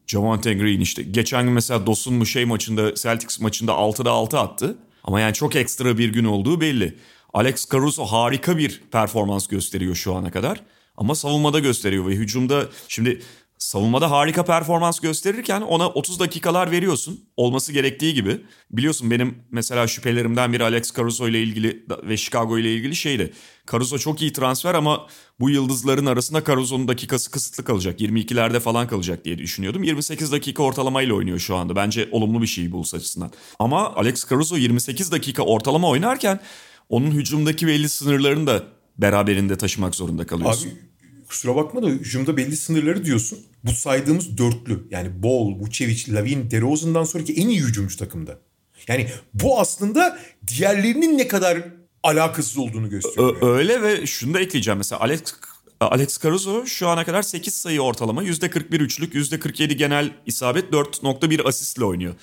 Javante Green işte. Geçen gün mesela Dosun mu şey maçında, Celtics maçında 6'da 6 attı. Ama yani çok ekstra bir gün olduğu belli. Alex Caruso harika bir performans gösteriyor şu ana kadar. Ama savunmada gösteriyor ve hücumda şimdi savunmada harika performans gösterirken ona 30 dakikalar veriyorsun. Olması gerektiği gibi. Biliyorsun benim mesela şüphelerimden biri Alex Caruso ile ilgili ve Chicago ile ilgili şeydi. Caruso çok iyi transfer ama bu yıldızların arasında Caruso'nun dakikası kısıtlı kalacak. 22'lerde falan kalacak diye düşünüyordum. 28 dakika ortalamayla oynuyor şu anda. Bence olumlu bir şey Bulls açısından. Ama Alex Caruso 28 dakika ortalama oynarken onun hücumdaki belli sınırlarını da beraberinde taşımak zorunda kalıyorsun.
Abi kusura bakma da hücumda belli sınırları diyorsun. Bu saydığımız dörtlü yani Ball, Vucevic, Lavin, DeRozan'dan sonraki en iyi hücumcu takımda. Yani bu aslında diğerlerinin ne kadar alakasız olduğunu gösteriyor.
Ö- öyle ve şunu da ekleyeceğim. Mesela Alex Alex Caruso şu ana kadar 8 sayı ortalama, %41 üçlük, %47 genel isabet, 4.1 asistle oynuyor.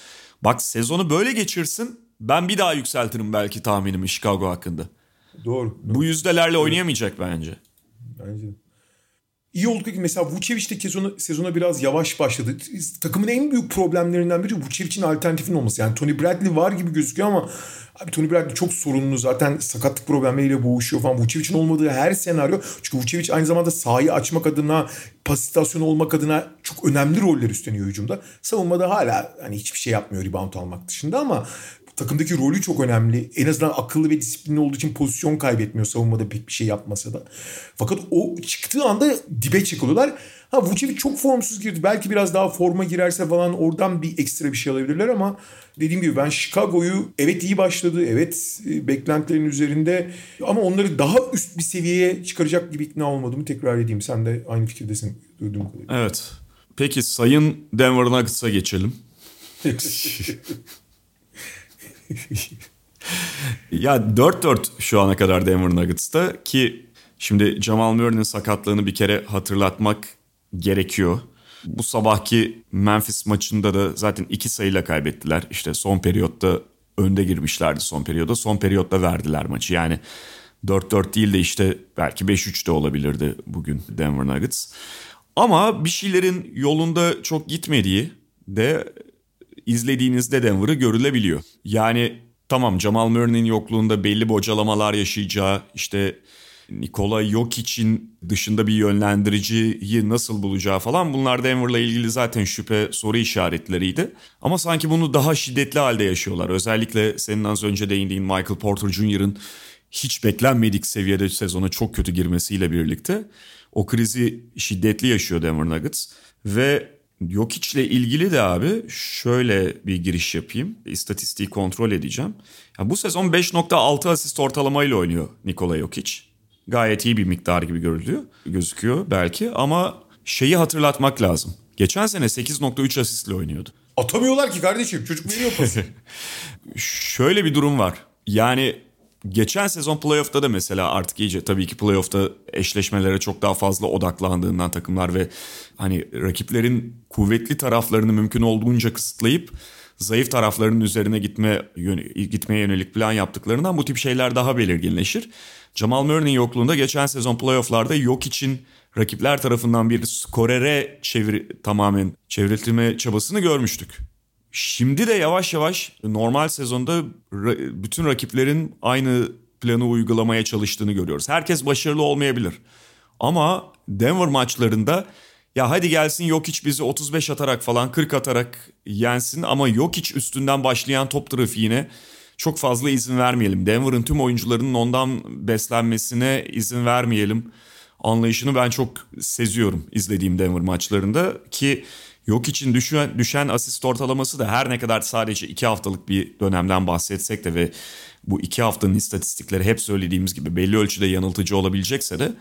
Bak sezonu böyle geçirsin ben bir daha yükseltirim belki tahminimi Chicago hakkında.
Doğru.
Bu yüzdelerle oynayamayacak bence.
Bence de. İyi oldu ki mesela Vucevic de sezona, sezona biraz yavaş başladı. Takımın en büyük problemlerinden biri Vucevic'in alternatifin olması. Yani Tony Bradley var gibi gözüküyor ama abi Tony Bradley çok sorunlu. Zaten sakatlık problemleriyle boğuşuyor falan. Vucevic'in olmadığı her senaryo. Çünkü Vucevic aynı zamanda sahayı açmak adına, pasitasyon olmak adına çok önemli roller üstleniyor hücumda. Savunmada hala hani hiçbir şey yapmıyor rebound almak dışında ama takımdaki rolü çok önemli. En azından akıllı ve disiplinli olduğu için pozisyon kaybetmiyor savunmada pek bir şey yapmasa da. Fakat o çıktığı anda dibe çekiliyorlar. Ha Vucevic çok formsuz girdi. Belki biraz daha forma girerse falan oradan bir ekstra bir şey alabilirler ama dediğim gibi ben Chicago'yu evet iyi başladı. Evet e, beklentilerin üzerinde ama onları daha üst bir seviyeye çıkaracak gibi ikna olmadığımı tekrar edeyim. Sen de aynı fikirdesin duyduğum kadarıyla.
Evet. Peki sayın Denver Nuggets'a geçelim. <laughs> <laughs> ya 4-4 şu ana kadar Denver Nuggets'ta ki şimdi Jamal Murray'nin sakatlığını bir kere hatırlatmak gerekiyor. Bu sabahki Memphis maçında da zaten iki sayıyla kaybettiler. İşte son periyotta önde girmişlerdi son periyoda. Son periyotta verdiler maçı. Yani 4-4 değil de işte belki 5-3 de olabilirdi bugün Denver Nuggets. Ama bir şeylerin yolunda çok gitmediği de izlediğinizde Denver'ı görülebiliyor. Yani tamam Jamal Murray'nin yokluğunda belli bocalamalar yaşayacağı, işte Nikola Jokic'in dışında bir yönlendiriciyi nasıl bulacağı falan bunlar Denver'la ilgili zaten şüphe soru işaretleriydi. Ama sanki bunu daha şiddetli halde yaşıyorlar. Özellikle senin az önce değindiğin Michael Porter Jr.'ın hiç beklenmedik seviyede sezona çok kötü girmesiyle birlikte o krizi şiddetli yaşıyor Denver Nuggets ve Jokic ile ilgili de abi şöyle bir giriş yapayım. İstatistiği kontrol edeceğim. Ya bu sezon 5.6 asist ortalamayla oynuyor Nikola Jokic. Gayet iyi bir miktar gibi görülüyor, gözüküyor belki ama şeyi hatırlatmak lazım. Geçen sene 8.3 asistle oynuyordu.
Atamıyorlar ki kardeşim. Çocuk veriyor pası. <laughs>
Şöyle bir durum var. Yani geçen sezon playoff'ta da mesela artık iyice tabii ki playoff'ta eşleşmelere çok daha fazla odaklandığından takımlar ve hani rakiplerin kuvvetli taraflarını mümkün olduğunca kısıtlayıp zayıf taraflarının üzerine gitme gitmeye yönelik plan yaptıklarından bu tip şeyler daha belirginleşir. Jamal Murray'nin yokluğunda geçen sezon playoff'larda yok için rakipler tarafından bir skorere çevir tamamen çevrilme çabasını görmüştük. Şimdi de yavaş yavaş normal sezonda bütün rakiplerin aynı planı uygulamaya çalıştığını görüyoruz. Herkes başarılı olmayabilir. Ama Denver maçlarında ya hadi gelsin yok hiç bizi 35 atarak falan 40 atarak yensin ama yok hiç üstünden başlayan top trafiğine çok fazla izin vermeyelim. Denver'ın tüm oyuncularının ondan beslenmesine izin vermeyelim anlayışını ben çok seziyorum izlediğim Denver maçlarında ki Yok için düşen, düşen asist ortalaması da her ne kadar sadece iki haftalık bir dönemden bahsetsek de ve bu iki haftanın istatistikleri hep söylediğimiz gibi belli ölçüde yanıltıcı olabilecekse de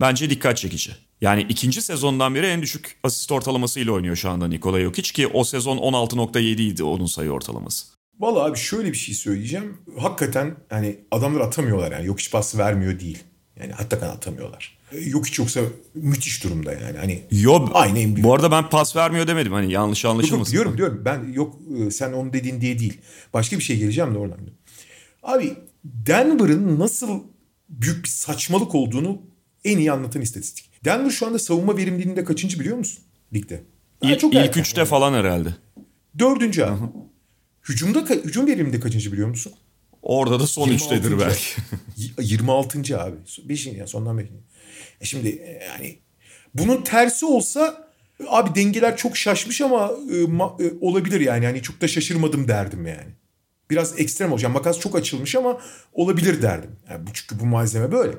bence dikkat çekici. Yani ikinci sezondan beri en düşük asist ortalamasıyla oynuyor şu anda Nikola Jokic ki o sezon 16.7 idi onun sayı ortalaması.
Valla abi şöyle bir şey söyleyeceğim. Hakikaten hani adamlar atamıyorlar yani. Yok hiç pas vermiyor değil. Yani hakikaten atamıyorlar. Yok hiç yoksa müthiş durumda yani. Hani
Yo,
aynı büyük.
Bu arada ben pas vermiyor demedim. Hani yanlış
Yok, yok,
anlaşılmasın.
diyorum diyorum. Ben yok e, sen onu dediğin diye değil. Başka bir şey geleceğim de oradan. Abi Denver'ın nasıl büyük bir saçmalık olduğunu en iyi anlatan istatistik. Denver şu anda savunma verimliliğinde kaçıncı biliyor musun ligde? Ha,
İlk, ilk
erken.
üçte falan herhalde.
Dördüncü abi. Hücumda ka- hücum veriminde kaçıncı biliyor musun?
Orada da son
26.
üçtedir belki. <laughs>
Y- 26. abi. Beşinci yani sondan beşinci. E şimdi e, yani bunun tersi olsa abi dengeler çok şaşmış ama e, ma- e, olabilir yani. Yani çok da şaşırmadım derdim yani. Biraz ekstrem olacak. Makas çok açılmış ama olabilir derdim. Yani çünkü bu malzeme böyle.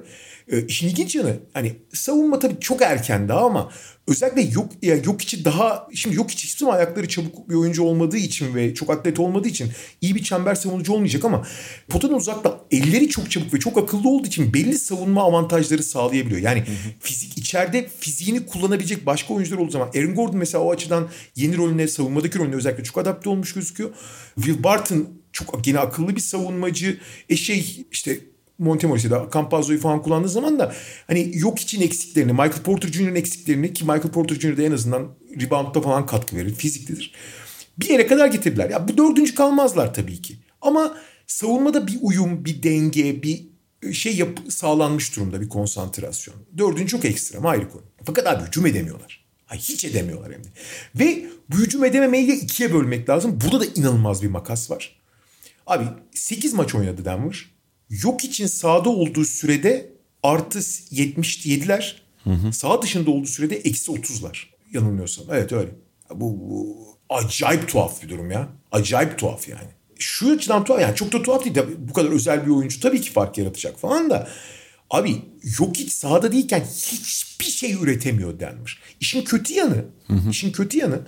E, işin ilginç yanı hani savunma tabii çok erken daha ama özellikle yok ya yok içi daha şimdi yok içi hiçbir ayakları çabuk bir oyuncu olmadığı için ve çok atlet olmadığı için iyi bir çember savunucu olmayacak ama potadan uzakta elleri çok çabuk ve çok akıllı olduğu için belli savunma avantajları sağlayabiliyor. Yani fizik içeride fiziğini kullanabilecek başka oyuncular olduğu zaman Aaron Gordon mesela o açıdan yeni rolüne savunmadaki rolüne özellikle çok adapte olmuş gözüküyor. Will Barton çok yine akıllı bir savunmacı. E şey işte Montemorris'i de Campazzo'yu falan kullandığı zaman da hani yok için eksiklerini, Michael Porter Jr.'ın eksiklerini ki Michael Porter Jr. de en azından reboundda falan katkı verir, fiziklidir. Bir yere kadar getirdiler. Ya bu dördüncü kalmazlar tabii ki. Ama savunmada bir uyum, bir denge, bir şey yap sağlanmış durumda bir konsantrasyon. Dördüncü çok ekstrem ayrı konu. Fakat abi hücum edemiyorlar. Ay hiç edemiyorlar hem de. Ve bu hücum edememeyi de ikiye bölmek lazım. Burada da inanılmaz bir makas var. Abi 8 maç oynadı Denver. Yok için sahada olduğu sürede artı 77'ler. Sağ dışında olduğu sürede eksi 30'lar. Yanılmıyorsam. Evet öyle. Bu, bu acayip tuhaf bir durum ya. Acayip tuhaf yani. Şu açıdan tuhaf yani çok da tuhaf değil. Bu kadar özel bir oyuncu tabii ki fark yaratacak falan da. Abi yok hiç sahada değilken hiçbir şey üretemiyor Denver. İşin kötü yanı, işin kötü yanı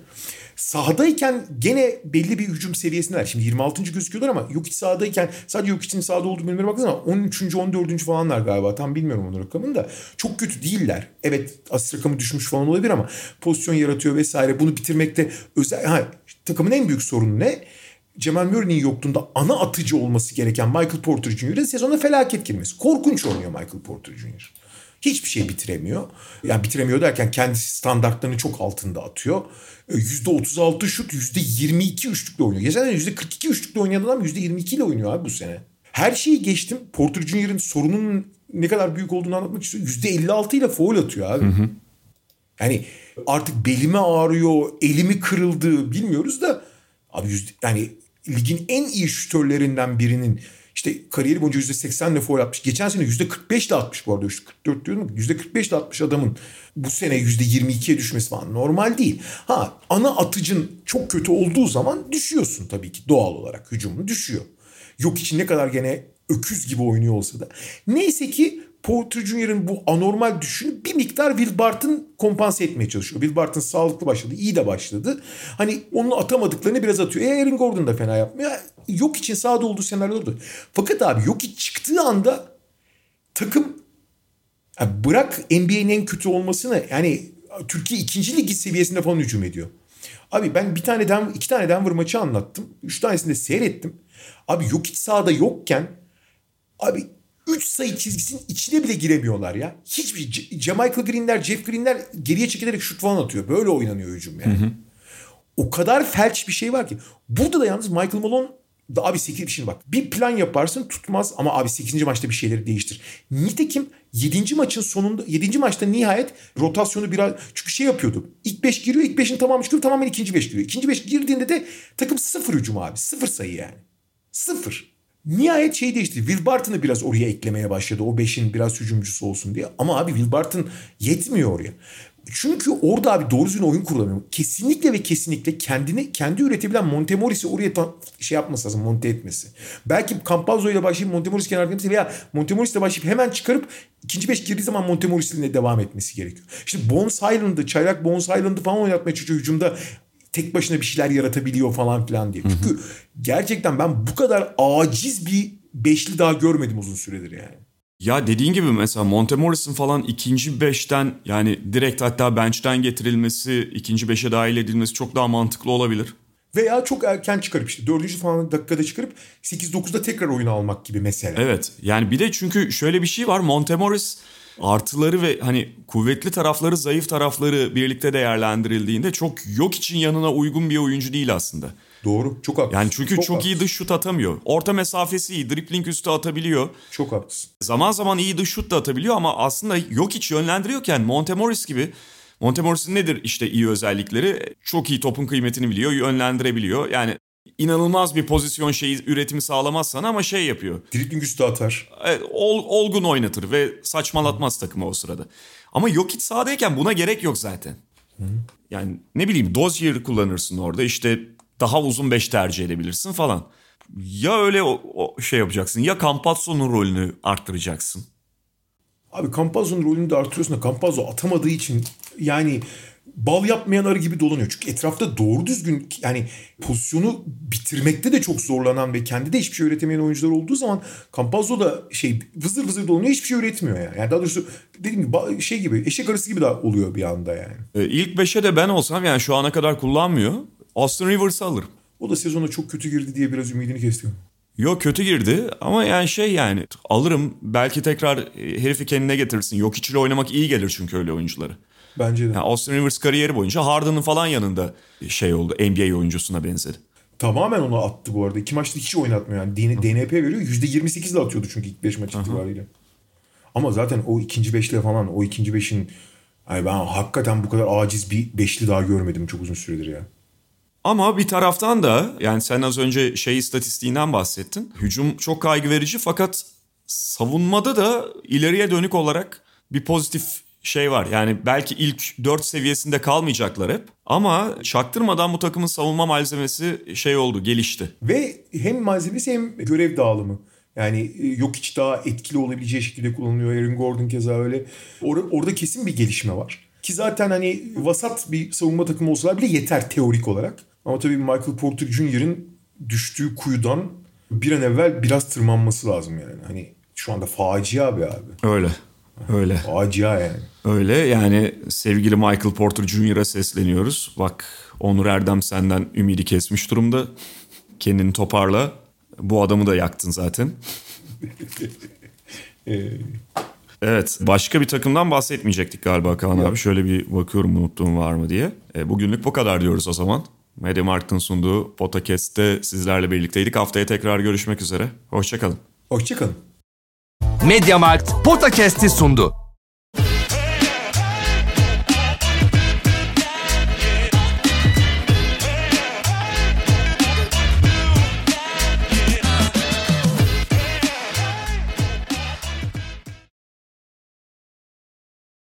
sahadayken gene belli bir hücum seviyesindeler. Şimdi 26. gözüküyorlar ama yok hiç sahadayken sadece yok için sahada olduğu bölümlere baktığınız zaman 13. 14. falanlar galiba. Tam bilmiyorum onun rakamını da. Çok kötü değiller. Evet asist rakamı düşmüş falan olabilir ama pozisyon yaratıyor vesaire. Bunu bitirmekte özel... Ha, takımın en büyük sorunu ne? Cemal Murray'nin yokluğunda ana atıcı olması gereken Michael Porter Jr.'ın sezona felaket girmesi. Korkunç oynuyor Michael Porter Jr. Hiçbir şey bitiremiyor. Yani bitiremiyor derken kendisi standartlarının çok altında atıyor. %36 şut, %22 üçlükle oynuyor. Geçen sene %42 üçlükle oynayan adam %22 ile oynuyor abi bu sene. Her şeyi geçtim. Porter Jr.'ın sorunun ne kadar büyük olduğunu anlatmak istiyorum. %56 ile foul atıyor abi. Yani artık belime ağrıyor, elimi kırıldı bilmiyoruz da abi yüzde, yani ligin en iyi şütörlerinden birinin işte kariyeri boyunca %80 ile foul atmış. Geçen sene %45 ile atmış bu arada. 44 diyorum. %45 ile atmış adamın bu sene %22'ye düşmesi falan normal değil. Ha ana atıcın çok kötü olduğu zaman düşüyorsun tabii ki doğal olarak. Hücumun düşüyor. Yok için ne kadar gene öküz gibi oynuyor olsa da. Neyse ki Porter Jr.'ın bu anormal düşünü bir miktar Will Barton kompanse etmeye çalışıyor. Will Barton sağlıklı başladı, iyi de başladı. Hani onun atamadıklarını biraz atıyor. E Aaron Gordon da fena yapmıyor. Yok için sahada olduğu senaryoda. Fakat abi yok çıktığı anda takım bırak NBA'nin en kötü olmasını yani Türkiye ikinci ligi seviyesinde falan hücum ediyor. Abi ben bir tane Denver, iki tane Denver maçı anlattım. Üç tanesini de seyrettim. Abi yok iç sahada yokken abi 3 sayı çizgisinin içine bile giremiyorlar ya. Hiçbir C- Jamichael Green'ler, Jeff Green'ler geriye çekilerek şut falan atıyor. Böyle oynanıyor hücum yani. O kadar felç bir şey var ki. Burada da yalnız Michael Malone da abi 8 şimdi bak. Bir plan yaparsın tutmaz ama abi 8. maçta bir şeyleri değiştir. Nitekim 7. maçın sonunda 7. maçta nihayet rotasyonu biraz çünkü şey yapıyordu. İlk 5 giriyor. ilk 5'in tamamı çıkıyor. Tamamen ikinci 5 giriyor. İkinci 5 girdiğinde de takım sıfır hücum abi. Sıfır sayı yani. Sıfır. Nihayet şey değişti. Will Barton'ı biraz oraya eklemeye başladı. O 5'in biraz hücumcusu olsun diye. Ama abi Will Barton yetmiyor oraya. Çünkü orada abi doğru düzgün oyun kurulamıyor. Kesinlikle ve kesinlikle kendini kendi üretebilen Montemoris'i oraya ta- şey yapması lazım, monte etmesi. Belki Campazzo ile başlayıp Montemoris kenarda gitmesi veya Montemoris ile başlayıp hemen çıkarıp ikinci beş girdiği zaman Montemoris ile devam etmesi gerekiyor. İşte Bones Highland'ı, çaylak Bones Highland'ı falan oynatmaya çalışıyor hücumda tek başına bir şeyler yaratabiliyor falan filan diye. Çünkü gerçekten ben bu kadar aciz bir beşli daha görmedim uzun süredir yani.
Ya dediğin gibi mesela Montemoris'in falan ikinci beşten yani direkt hatta bench'ten getirilmesi, ikinci beşe dahil edilmesi çok daha mantıklı olabilir.
Veya çok erken çıkarıp işte dördüncü falan dakikada çıkarıp 8-9'da tekrar oyunu almak gibi mesela.
Evet yani bir de çünkü şöyle bir şey var Montemoris artıları ve hani kuvvetli tarafları, zayıf tarafları birlikte değerlendirildiğinde çok yok için yanına uygun bir oyuncu değil aslında.
Doğru. Çok haklısın.
Yani çünkü çok, çok
haklısın.
iyi dış şut atamıyor. Orta mesafesi iyi, dribbling üstü atabiliyor.
Çok haklısın.
Zaman zaman iyi dış şut da atabiliyor ama aslında yok hiç yönlendiriyorken Montemoris gibi Montemoris'in nedir işte iyi özellikleri? Çok iyi topun kıymetini biliyor, yönlendirebiliyor. Yani inanılmaz bir pozisyon şeyi üretimi sağlamaz sana ama şey yapıyor.
Dribbling üstü atar.
Evet, ol, olgun oynatır ve saçmalatmaz takımı o sırada. Ama yok hiç sahadayken buna gerek yok zaten. Yani ne bileyim Dozier kullanırsın orada işte daha uzun beş tercih edebilirsin falan. Ya öyle o, o şey yapacaksın ya Campazzo'nun rolünü arttıracaksın.
Abi Campazzo'nun rolünü de artırıyorsun da Campazzo atamadığı için yani bal yapmayan arı gibi dolanıyor. Çünkü etrafta doğru düzgün yani pozisyonu bitirmekte de çok zorlanan ve kendi de hiçbir şey üretemeyen oyuncular olduğu zaman Campazzo da şey vızır vızır dolanıyor hiçbir şey üretmiyor yani. Yani daha doğrusu dediğim gibi şey gibi eşek arısı gibi de oluyor bir anda yani.
Ee, ilk beşe de ben olsam yani şu ana kadar kullanmıyor. Austin Rivers'ı alırım.
O da sezona çok kötü girdi diye biraz ümidini kestim.
Yok kötü girdi ama yani şey yani alırım belki tekrar e, herifi kendine getirsin. Yok içiyle oynamak iyi gelir çünkü öyle oyuncuları.
Bence de.
Yani Austin Rivers kariyeri boyunca Harden'ın falan yanında şey oldu. NBA oyuncusuna benzedi.
Tamamen onu attı bu arada. İki maçta hiç oynatmıyor yani. DNP veriyor. %28 ile atıyordu çünkü ilk beş maç itibariyle. Ama zaten o ikinci beşle falan o ikinci beşin yani ben hakikaten bu kadar aciz bir beşli daha görmedim çok uzun süredir ya.
Ama bir taraftan da yani sen az önce şey istatistiğinden bahsettin. Hücum çok kaygı verici fakat savunmada da ileriye dönük olarak bir pozitif şey var. Yani belki ilk 4 seviyesinde kalmayacaklar hep. Ama çaktırmadan bu takımın savunma malzemesi şey oldu, gelişti.
Ve hem malzemesi hem görev dağılımı. Yani e, yok hiç daha etkili olabileceği şekilde kullanılıyor. Aaron Gordon keza öyle. Or- orada kesin bir gelişme var. Ki zaten hani vasat bir savunma takımı olsalar bile yeter teorik olarak. Ama tabii Michael Porter Jr.'ın düştüğü kuyudan bir an evvel biraz tırmanması lazım yani. Hani şu anda facia bir abi.
Öyle. Öyle.
Facia yani.
Öyle yani sevgili Michael Porter Jr.'a sesleniyoruz. Bak Onur Erdem senden ümidi kesmiş durumda. Kendini toparla. Bu adamı da yaktın zaten. <laughs> Evet başka bir takımdan bahsetmeyecektik galiba Kaan abi. Şöyle bir bakıyorum unuttuğum var mı diye. E, bugünlük bu kadar diyoruz o zaman. Mediamarkt'ın sunduğu podcast'te sizlerle birlikteydik. Haftaya tekrar görüşmek üzere. Hoşçakalın.
Hoşçakalın.
Mediamarkt Podcast'i sundu.